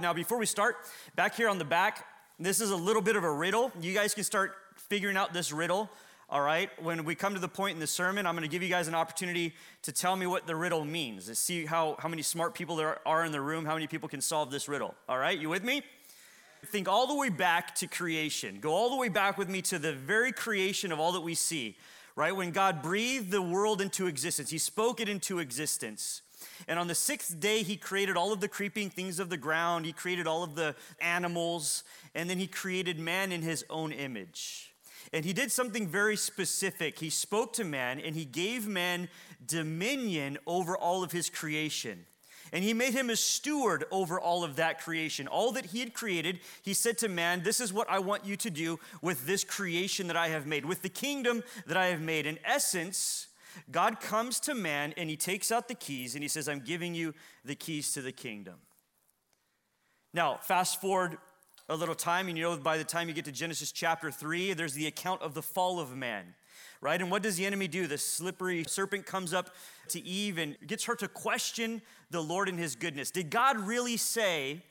Now, before we start, back here on the back, this is a little bit of a riddle. You guys can start figuring out this riddle. All right, when we come to the point in the sermon, I'm to give you guys an opportunity to tell me what the riddle means, to see how, how many smart people there are in the room, how many people can solve this riddle. All right, you with me? Think all the way back to creation. Go all the way back with me to the very creation of all that we see, right? When God breathed the world into existence, He spoke it into existence. And on the sixth day, he created all of the creeping things of the ground. He created all of the animals. And then he created man in his own image. And he did something very specific. He spoke to man and he gave man dominion over all of his creation. And he made him a steward over all of that creation. All that he had created, he said to man, This is what I want you to do with this creation that I have made, with the kingdom that I have made. In essence, God comes to man and he takes out the keys and he says, I'm giving you the keys to the kingdom. Now, fast forward a little time, and you know, by the time you get to Genesis chapter 3, there's the account of the fall of man, right? And what does the enemy do? The slippery serpent comes up to Eve and gets her to question the Lord and his goodness. Did God really say,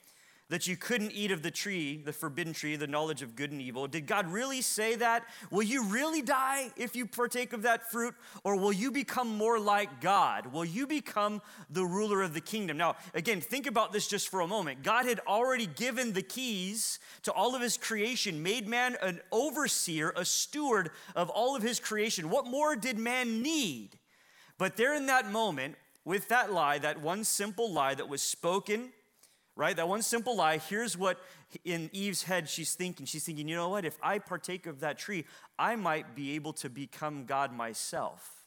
that you couldn't eat of the tree, the forbidden tree, the knowledge of good and evil. Did God really say that? Will you really die if you partake of that fruit? Or will you become more like God? Will you become the ruler of the kingdom? Now, again, think about this just for a moment. God had already given the keys to all of his creation, made man an overseer, a steward of all of his creation. What more did man need? But there in that moment, with that lie, that one simple lie that was spoken, right? That one simple lie. Here's what in Eve's head she's thinking. She's thinking, you know what? If I partake of that tree, I might be able to become God myself.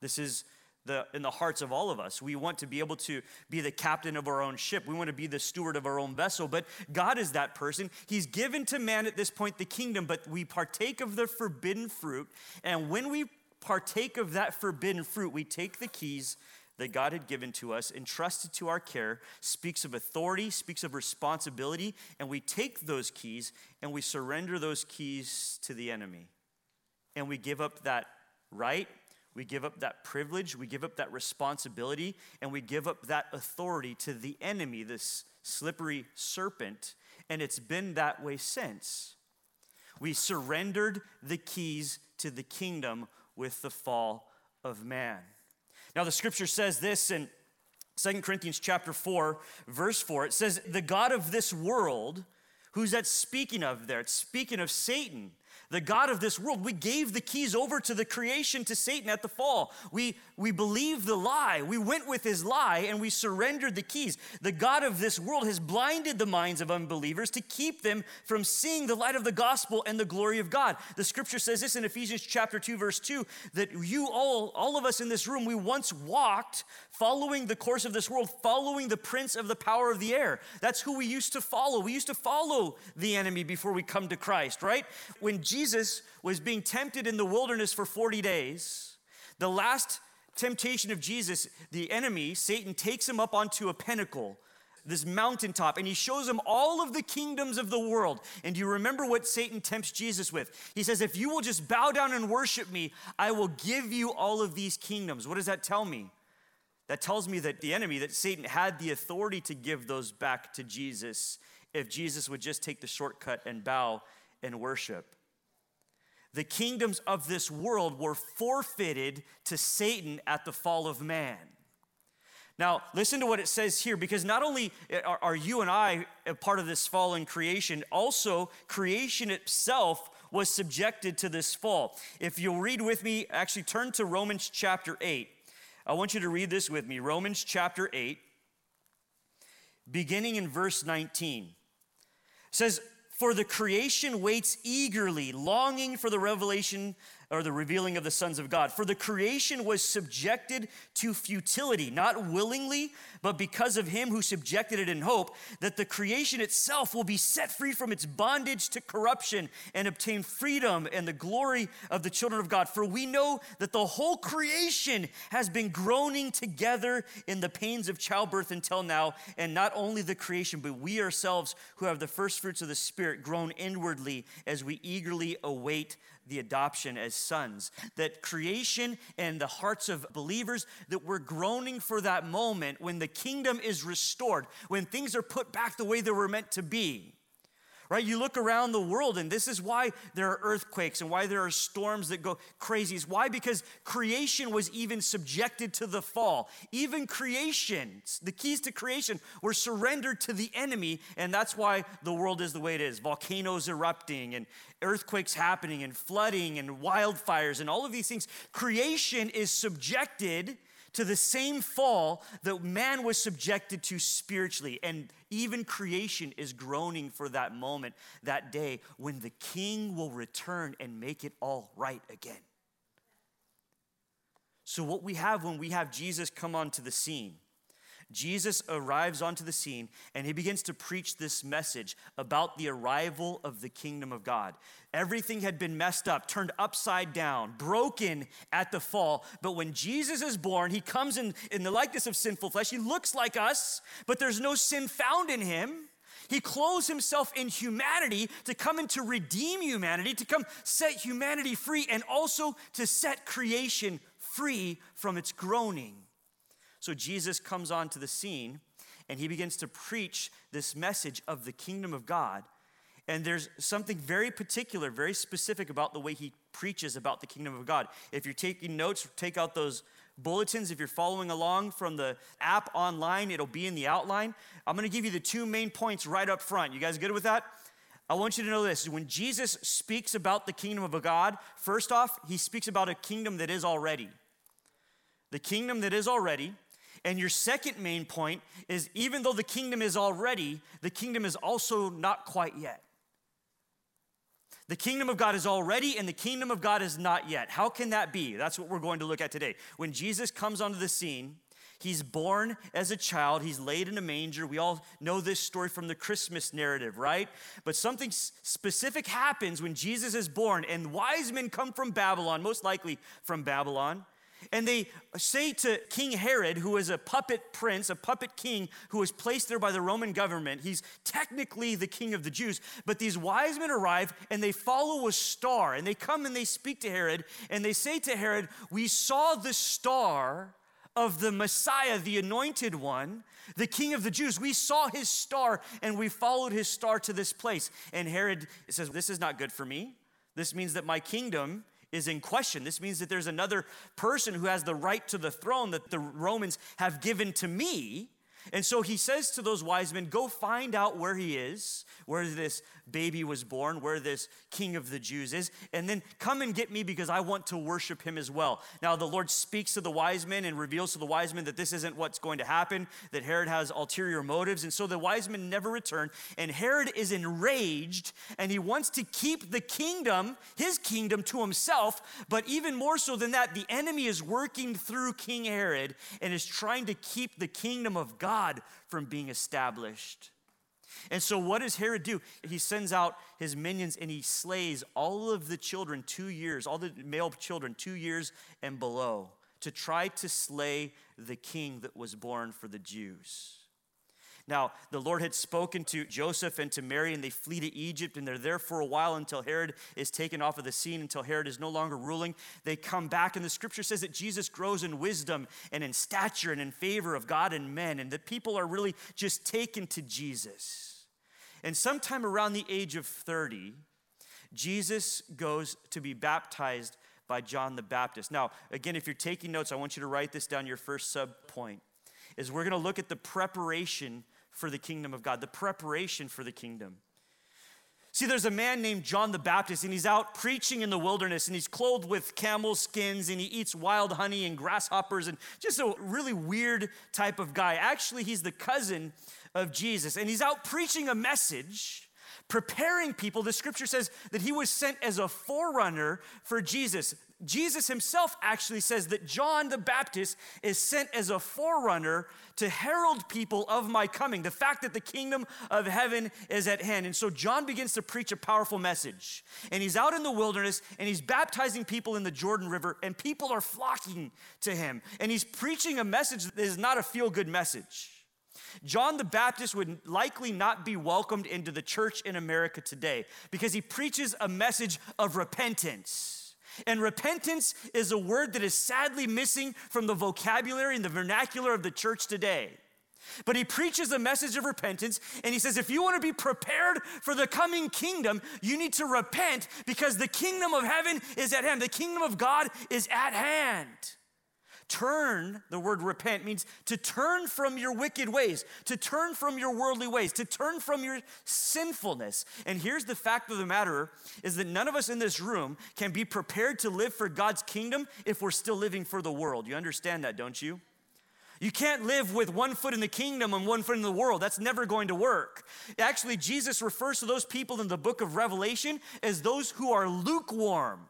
This is the, in the hearts of all of us. We want to be able to be the captain of our own ship. We want to be the steward of our own vessel. But God is that person. He's given to man at this point the kingdom, but we partake of the forbidden fruit. And when we partake of that forbidden fruit, we take the keys that God had given to us, entrusted to our care, speaks of authority, speaks of responsibility, and we take those keys and we surrender those keys to the enemy. And we give up that right, we give up that privilege, we give up that responsibility, and we give up that authority to the enemy, this slippery serpent. And it's been that way since. We surrendered the keys to the kingdom with the fall of man. Now, the scripture says this in 2 Corinthians chapter 4, verse 4. It says, The God of this world, who's that speaking of there? It's speaking of Satan the God of this world. We gave the keys over to the creation to Satan at the fall. We, we believed the lie. We went with his lie and we surrendered the keys. The God of this world has blinded the minds of unbelievers to keep them from seeing the light of the gospel and the glory of God. The scripture says this in Ephesians chapter 2, verse 2 that you all, all of us in this room, we once walked following the course of this world, following the prince of the power of the air. That's who we used to follow. We used to follow the enemy before we come to Christ, right? When Jesus was being tempted in the wilderness for 40 days, the last temptation of Jesus, the enemy, Satan, takes him up onto a pinnacle this mountaintop and he shows him all of the kingdoms of the world. And do you remember what Satan tempts Jesus with? He says, If you will just bow down and worship me, I will give you all of these kingdoms. What does that tell me? That tells me that the enemy, that Satan had the authority to give those back to Jesus if Jesus would just take the shortcut and bow and worship. The kingdoms of this world were forfeited to Satan at the fall of man. Now, listen to what it says here, because not only are, you and I a part of this fallen creation, also creation itself was subjected to this fall. If you'll read with me, actually turn to Romans chapter 8. I want you to read this with me Romans chapter 8, beginning in verse 19. It says, For the creation waits eagerly, longing for the revelation or the revealing of the sons of God. For the creation was subjected to futility, not willingly, but because of him who subjected it in hope, that the creation itself will be set free from its bondage to corruption and obtain freedom and the glory of the children of God. For we know that the whole creation has been groaning together in the pains of childbirth until now, and not only the creation, but we ourselves who have the first fruits of the Spirit groan inwardly as we eagerly await the adoption as sons. That creation and the hearts of believers, that we're groaning for that moment when the kingdom is restored, when things are put back the way they were meant to be right? You look around the world, and this is why there are earthquakes and why there are storms that go crazy. It's why? Because creation was even subjected to the fall. Even creation, the keys to creation, were surrendered to the enemy, and that's why the world is the way it is volcanoes erupting, and earthquakes happening, and flooding, and wildfires, and all of these things. Creation is subjected to the same fall that man was subjected to spiritually. And even creation is groaning for that moment, that day, when the king will return and make it all right again. So, what we have when we have Jesus come onto the scene Jesus arrives onto the scene and he begins to preach this message about the arrival of the kingdom of God. Everything had been messed up, turned upside down, broken at the fall. But when Jesus is born, he comes in, in the likeness of sinful flesh. He looks like us, but there's no sin found in him. He clothes himself in humanity to come and to redeem humanity, to come set humanity free, and also to set creation free from its groaning. So Jesus comes onto the scene and he begins to preach this message of the kingdom of God. And there's something very particular, very specific about the way he preaches about the kingdom of God. If you're taking notes, take out those bulletins. If you're following along from the app online, it'll be in the outline. I'm going to give you the two main points right up front. You guys good with that? I want you to know this. When Jesus speaks about the kingdom of God, first off, he speaks about a kingdom that is already. The kingdom that is already, and your second main point is even though the kingdom is already, the kingdom is also not quite yet. The kingdom of God is already, and the kingdom of God is not yet. How can that be? That's what we're going to look at today. When Jesus comes onto the scene, He's born as a child. He's laid in a manger. We all know this story from the Christmas narrative, right? But something specific happens when Jesus is born, and wise men come from Babylon, most likely from Babylon. And they say to King Herod, who is a puppet prince, a puppet king who was placed there by the Roman government, he's technically the king of the Jews. But these wise men arrive and they follow a star and they come and they speak to Herod and they say to Herod, We saw the star of the Messiah, the anointed one, the king of the Jews. We saw his star and we followed his star to this place. And Herod says, This is not good for me. This means that my kingdom is in question. This means that there's another person who has the right to the throne that the Romans have given to me. And so he says to those wise men, Go find out where he is, where this baby was born, where this king of the Jews is, and then come and get me because I want to worship him as well. Now, the Lord speaks to the wise men and reveals to the wise men that this isn't what's going to happen, that Herod has ulterior motives. And so the wise men never return. And Herod is enraged and he wants to keep the kingdom, his kingdom, to himself. But even more so than that, the enemy is working through King Herod and is trying to keep the kingdom of God from being established. And so, what does Herod do? He sends out his minions and he slays all of the children two years, all the male children two years and below, to try to slay the king that was born for the Jews. Now, the Lord had spoken to Joseph and to Mary, and they flee to Egypt, and they're there for a while until Herod is taken off of the scene, until Herod is no longer ruling. They come back, and the scripture says that Jesus grows in wisdom and in stature and in favor of God and men, and that people are really just taken to Jesus. And sometime around the age of 30, Jesus goes to be baptized by John the Baptist. Now, again, if you're taking notes, I want you to write this down your first sub point. Is we're going to look at the preparation for the kingdom of God, the preparation for the kingdom. See, there's a man named John the Baptist, and he's out preaching in the wilderness, and he's clothed with camel skins, and he eats wild honey and grasshoppers, and just a really weird type of guy. Actually, he's the cousin of Jesus. And he's out preaching a message, preparing people. The scripture says that he was sent as a forerunner for Jesus. Jesus himself actually says that John the Baptist is sent as a forerunner to herald people of my coming, the fact that the kingdom of heaven is at hand. And so John begins to preach a powerful message. And he's out in the wilderness and he's baptizing people in the Jordan River, and people are flocking to him. And he's preaching a message that is not a feel good message. John the Baptist would likely not be welcomed into the church in America today because he preaches a message of repentance. And repentance is a word that is sadly missing from the vocabulary and the vernacular of the church today. But he preaches a message of repentance, and he says, if you want to be prepared for the coming kingdom, you need to repent because the kingdom of heaven is at hand. The kingdom of God is at hand. Turn, the word repent means to turn from your wicked ways, to turn from your worldly ways, to turn from your sinfulness. And here's the fact of the matter is that none of us in this room can be prepared to live for God's kingdom if we're still living for the world. You understand that, don't you? You can't live with one foot in the kingdom and one foot in the world. That's never going to work. Actually, Jesus refers to those people in the book of Revelation as those who are lukewarm.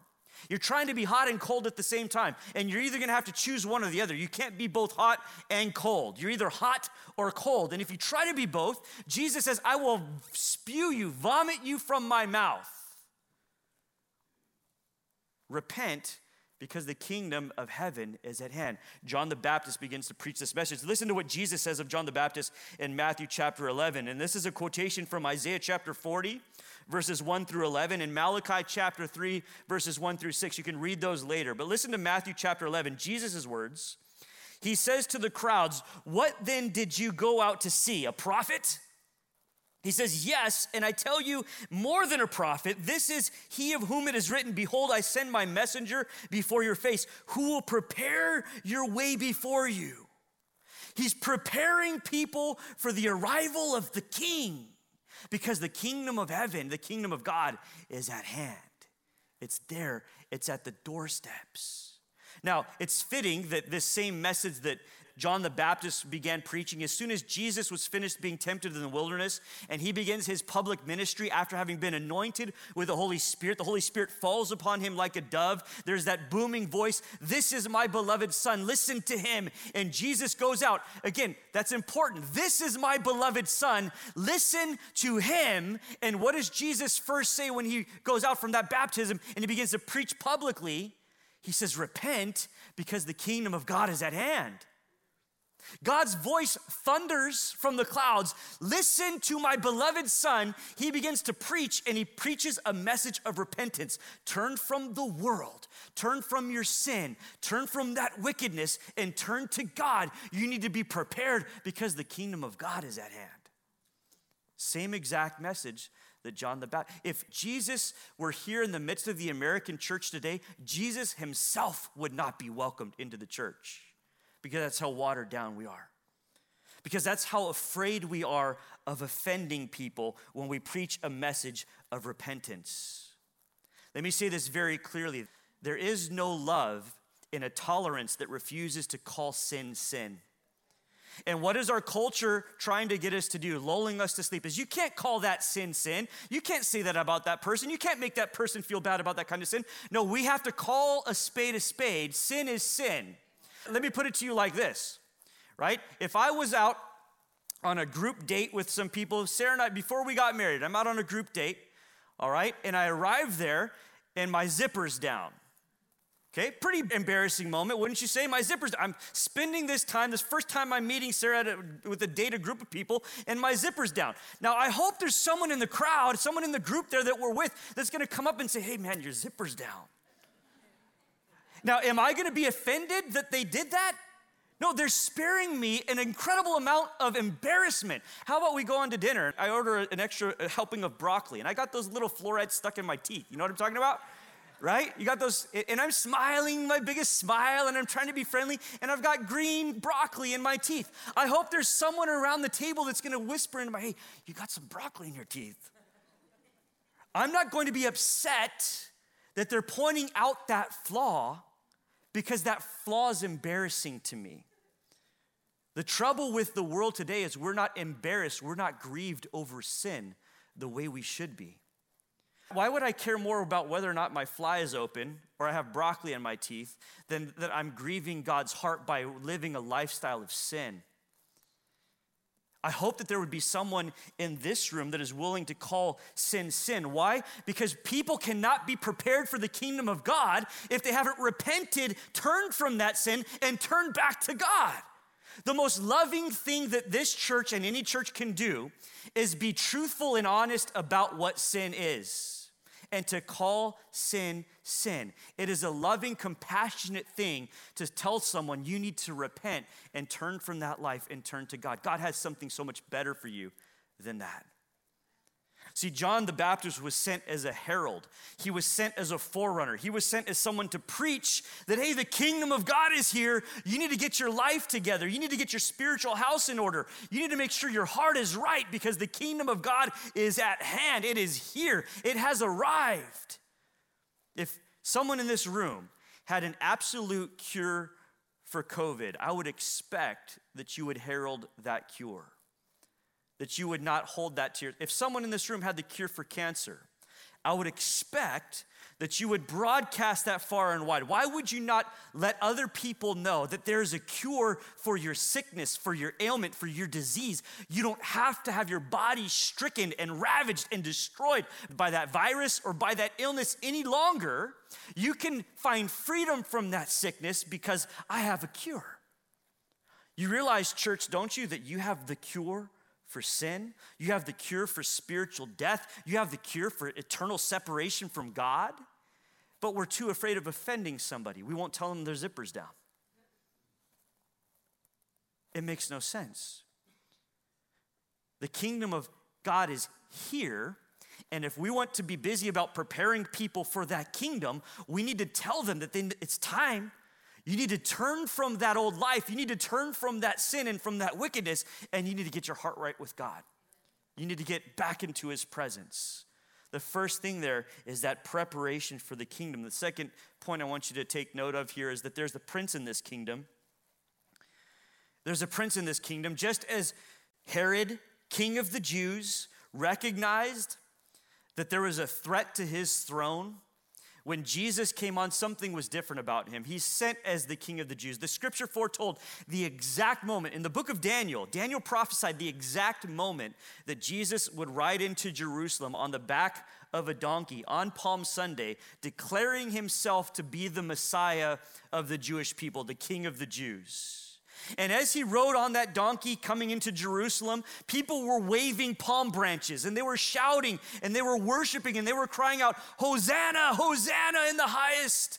You're trying to be hot and cold at the same time, and you're either gonna have to choose one or the other. You can't be both hot and cold. You're either hot or cold. And if you try to be both, Jesus says, I will spew you, vomit you from my mouth. Repent because the kingdom of heaven is at hand. John the Baptist begins to preach this message. Listen to what Jesus says of John the Baptist in Matthew chapter 11. And this is a quotation from Isaiah chapter 40, verses 1 through 11, and Malachi chapter 3, verses 1 through 6. You can read those later. But listen to Matthew chapter 11, Jesus' words. He says to the crowds, What then did you go out to see? A prophet? He says, Yes, and I tell you more than a prophet. This is he of whom it is written, Behold, I send my messenger before your face, who will prepare your way before you. He's preparing people for the arrival of the king because the kingdom of heaven, the kingdom of God, is at hand. It's there, it's at the doorsteps. Now, it's fitting that this same message that John the Baptist began preaching as soon as Jesus was finished being tempted in the wilderness and he begins his public ministry after having been anointed with the Holy Spirit. The Holy Spirit falls upon him like a dove. There's that booming voice This is my beloved Son, listen to him. And Jesus goes out. Again, that's important. This is my beloved Son, listen to him. And what does Jesus first say when he goes out from that baptism and he begins to preach publicly? He says, Repent because the kingdom of God is at hand. God's voice thunders from the clouds. Listen to my beloved son. He begins to preach and he preaches a message of repentance. Turn from the world, turn from your sin, turn from that wickedness, and turn to God. You need to be prepared because the kingdom of God is at hand. Same exact message that John the Baptist. If Jesus were here in the midst of the American church today, Jesus himself would not be welcomed into the church because that's how watered down we are. Because that's how afraid we are of offending people when we preach a message of repentance. Let me say this very clearly there is no love in a tolerance that refuses to call sin sin. And what is our culture trying to get us to do? Lulling us to sleep is you can't call that sin sin. You can't say that about that person. You can't make that person feel bad about that kind of sin. No, we have to call a spade a spade. Sin is sin. Let me put it to you like this, right? If I was out on a group date with some people, Sarah and I, before we got married, I'm out on a group date, all right? And I arrive there and my zipper's down. Okay, pretty embarrassing moment, wouldn't you say? My zipper's, down. I'm spending this time, this first time I'm meeting Sarah a, with a date, a group of people, and my zipper's down. Now, I hope there's someone in the crowd, someone in the group there that we're with, that's gonna come up and say, hey man, your zipper's down. Now, am I gonna be offended that they did that? No, they're sparing me an incredible amount of embarrassment. How about we go on to dinner? I order an extra helping of broccoli, and I got those little florets stuck in my teeth. You know what I'm talking about? Right? You got those, and I'm smiling my biggest smile, and I'm trying to be friendly, and I've got green broccoli in my teeth. I hope there's someone around the table that's gonna whisper in my, hey, you got some broccoli in your teeth. I'm not going to be upset that they're pointing out that flaw because that flaw is embarrassing to me. The trouble with the world today is we're not embarrassed, we're not grieved over sin, the way we should be. Why would I care more about whether or not my fly is open or I have broccoli in my teeth than that I'm grieving God's heart by living a lifestyle of sin? I hope that there would be someone in this room that is willing to call sin sin. Why? Because people cannot be prepared for the kingdom of God if they haven't repented, turned from that sin, and turned back to God. The most loving thing that this church and any church can do is be truthful and honest about what sin is and to call sin sin. It is a loving, compassionate thing to tell someone you need to repent and turn from that life and turn to God. God has something so much better for you than that. See, John the Baptist was sent as a herald. He was sent as a forerunner. He was sent as someone to preach that, hey, the kingdom of God is here. You need to get your life together. You need to get your spiritual house in order. You need to make sure your heart is right because the kingdom of God is at hand. It is here, it has arrived. If someone in this room had an absolute cure for COVID, I would expect that you would herald that cure that you would not hold that to your. If someone in this room had the cure for cancer, I would expect that you would broadcast that far and wide. Why would you not let other people know that there's a cure for your sickness, for your ailment, for your disease? You don't have to have your body stricken and ravaged and destroyed by that virus or by that illness any longer. You can find freedom from that sickness because I have a cure. You realize, church, don't you, that you have the cure for sin. You have the cure for spiritual death. You have the cure for eternal separation from God. But we're too afraid of offending somebody. We won't tell them their zippers down. It makes no sense. The kingdom of God is here. And if we want to be busy about preparing people for that kingdom, we need to tell them that it's time you need to turn from that old life. You need to turn from that sin and from that wickedness, and you need to get your heart right with God. You need to get back into His presence. The first thing there is that preparation for the kingdom. The second point I want you to take note of here is that there's a prince in this kingdom. There's a prince in this kingdom, just as Herod, king of the Jews, recognized that there was a threat to his throne when Jesus came on, something was different about him. He's sent as the king of the Jews. The scripture foretold the exact moment in the book of Daniel. Daniel prophesied the exact moment that Jesus would ride into Jerusalem on the back of a donkey on Palm Sunday, declaring himself to be the Messiah of the Jewish people, the king of the Jews. And as he rode on that donkey coming into Jerusalem, people were waving palm branches and they were shouting and they were worshiping and they were crying out, Hosanna, Hosanna in the highest.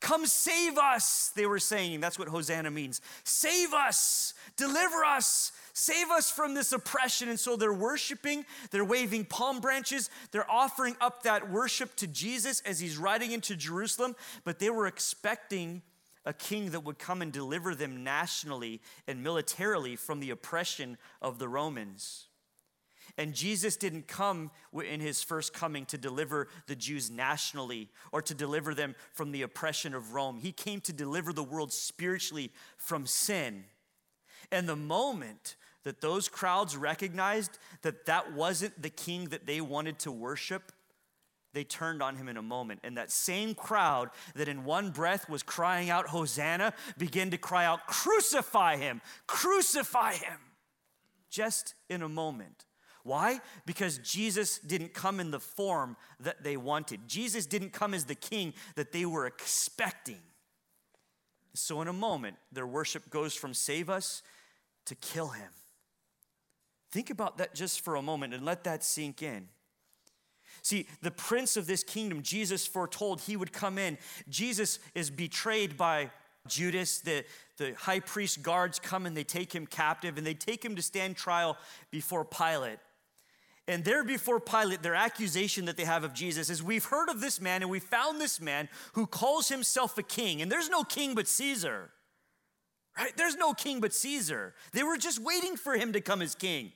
Come save us, they were saying. That's what Hosanna means. Save us, deliver us, save us from this oppression. And so they're worshiping, they're waving palm branches, they're offering up that worship to Jesus as he's riding into Jerusalem, but they were expecting a king that would come and deliver them nationally and militarily from the oppression of the Romans. And Jesus didn't come in his first coming to deliver the Jews nationally or to deliver them from the oppression of Rome. He came to deliver the world spiritually from sin. And the moment that those crowds recognized that that wasn't the king that they wanted to worship, they turned on him in a moment. And that same crowd that in one breath was crying out, Hosanna, began to cry out, Crucify him, crucify him, just in a moment. Why? Because Jesus didn't come in the form that they wanted. Jesus didn't come as the king that they were expecting. So, in a moment, their worship goes from save us to kill him. Think about that just for a moment and let that sink in. See, the prince of this kingdom, Jesus foretold he would come in. Jesus is betrayed by Judas. The, the high priest guards come and they take him captive and they take him to stand trial before Pilate. And there before Pilate, their accusation that they have of Jesus is we've heard of this man and we found this man who calls himself a king. And there's no king but Caesar, right? There's no king but Caesar. They were just waiting for him to come as king.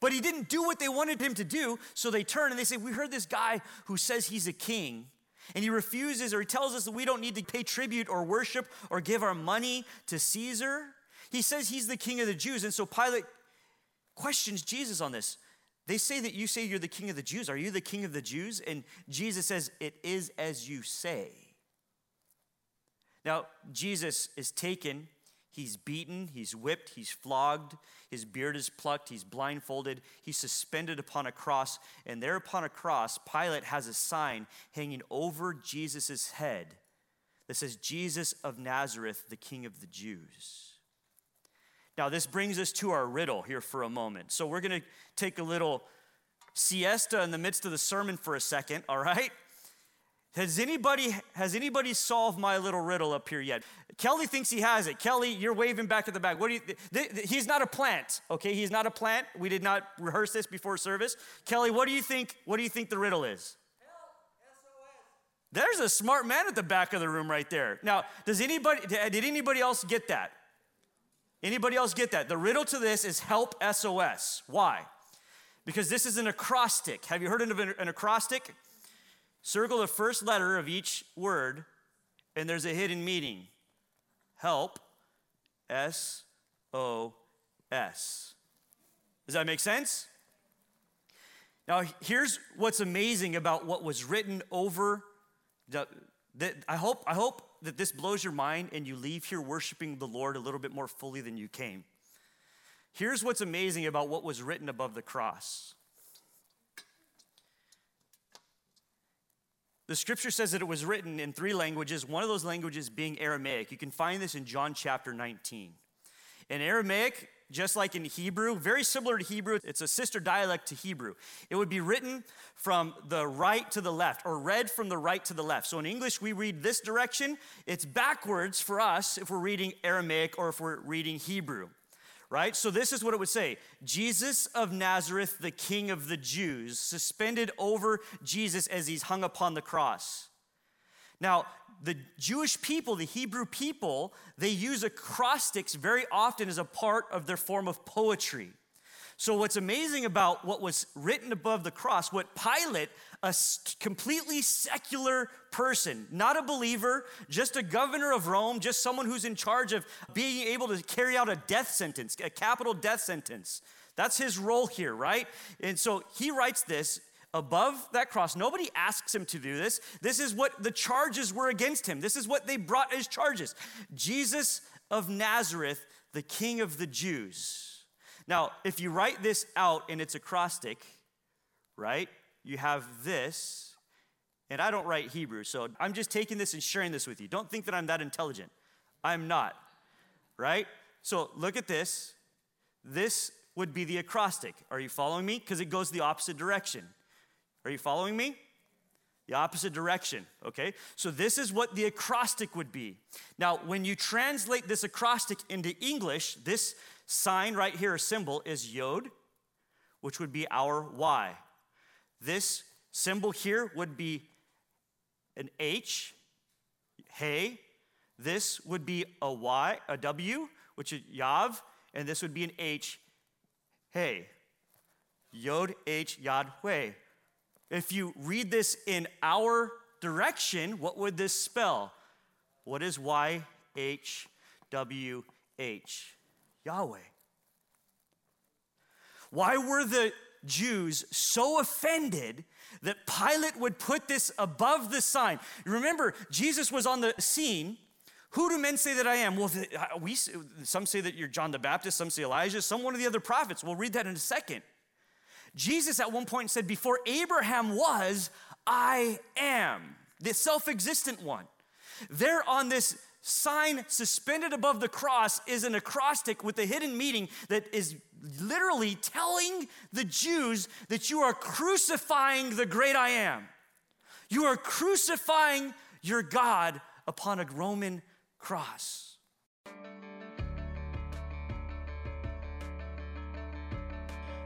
But he didn't do what they wanted him to do, so they turn and they say, We heard this guy who says he's a king, and he refuses or he tells us that we don't need to pay tribute or worship or give our money to Caesar. He says he's the king of the Jews, and so Pilate questions Jesus on this. They say that you say you're the king of the Jews. Are you the king of the Jews? And Jesus says, It is as you say. Now, Jesus is taken, he's beaten, he's whipped, he's flogged, his beard is plucked, he's blindfolded, he's suspended upon a cross, and there upon a cross, Pilate has a sign hanging over Jesus' head that says, Jesus of Nazareth, the King of the Jews. Now, this brings us to our riddle here for a moment. So, we're going to take a little siesta in the midst of the sermon for a second, all right? Has anybody has anybody solved my little riddle up here yet? Kelly thinks he has it. Kelly, you're waving back at the back. What do you? Th- th- th- he's not a plant, okay? He's not a plant. We did not rehearse this before service. Kelly, what do you think? What do you think the riddle is? Help SOS. There's a smart man at the back of the room right there. Now, does anybody? Did anybody else get that? Anybody else get that? The riddle to this is help SOS. Why? Because this is an acrostic. Have you heard of an acrostic? Circle the first letter of each word, and there's a hidden meaning. Help, S O S. Does that make sense? Now, here's what's amazing about what was written over. The, I, hope, I hope that this blows your mind and you leave here worshiping the Lord a little bit more fully than you came. Here's what's amazing about what was written above the cross The scripture says that it was written in three languages, one of those languages being Aramaic. You can find this in John chapter 19. In Aramaic, just like in Hebrew, very similar to Hebrew, it's a sister dialect to Hebrew. It would be written from the right to the left or read from the right to the left. So in English, we read this direction. It's backwards for us if we're reading Aramaic or if we're reading Hebrew right? So this is what it would say Jesus of Nazareth, the King of the Jews, suspended over Jesus as he's hung upon the cross. Now, the Jewish people, the Hebrew people, they use acrostics very often as a part of their form of poetry. So, what's amazing about what was written above the cross, what Pilate, a completely secular person, not a believer, just a governor of Rome, just someone who's in charge of being able to carry out a death sentence, a capital death sentence. That's his role here, right? And so he writes this above that cross. Nobody asks him to do this. This is what the charges were against him. This is what they brought as charges Jesus of Nazareth, the King of the Jews. Now, if you write this out in its acrostic, right, you have this, and I don't write Hebrew, so I'm just taking this and sharing this with you. Don't think that I'm that intelligent. I'm not, right? So look at this. This would be the acrostic. Are you following me? Because it goes the opposite direction. Are you following me? The opposite direction, okay? So this is what the acrostic would be. Now, when you translate this acrostic into English, this sign right here, a symbol, is Yod, which would be our Y. This symbol here would be an H, Hey. This would be a Y, a W, which is Vav, and this would be an H, Hey. Yod, H, Yad, Hui. If you read this in our direction, what would this spell? What is Y, H, W, H? Yahweh. Why were the Jews so offended that Pilate would put this above the sign? Remember, Jesus was on the scene. Who do men say that I am? Well, uh, we, some say that you're John the Baptist, some say Elijah, some one of the other prophets. We'll read that in a second. Jesus at one point said, Before Abraham was, I am, the self existent one. They're on this sign suspended above the cross is an acrostic with a hidden meaning that is literally telling the Jews that you are crucifying the great I am. You are crucifying your God upon a Roman cross.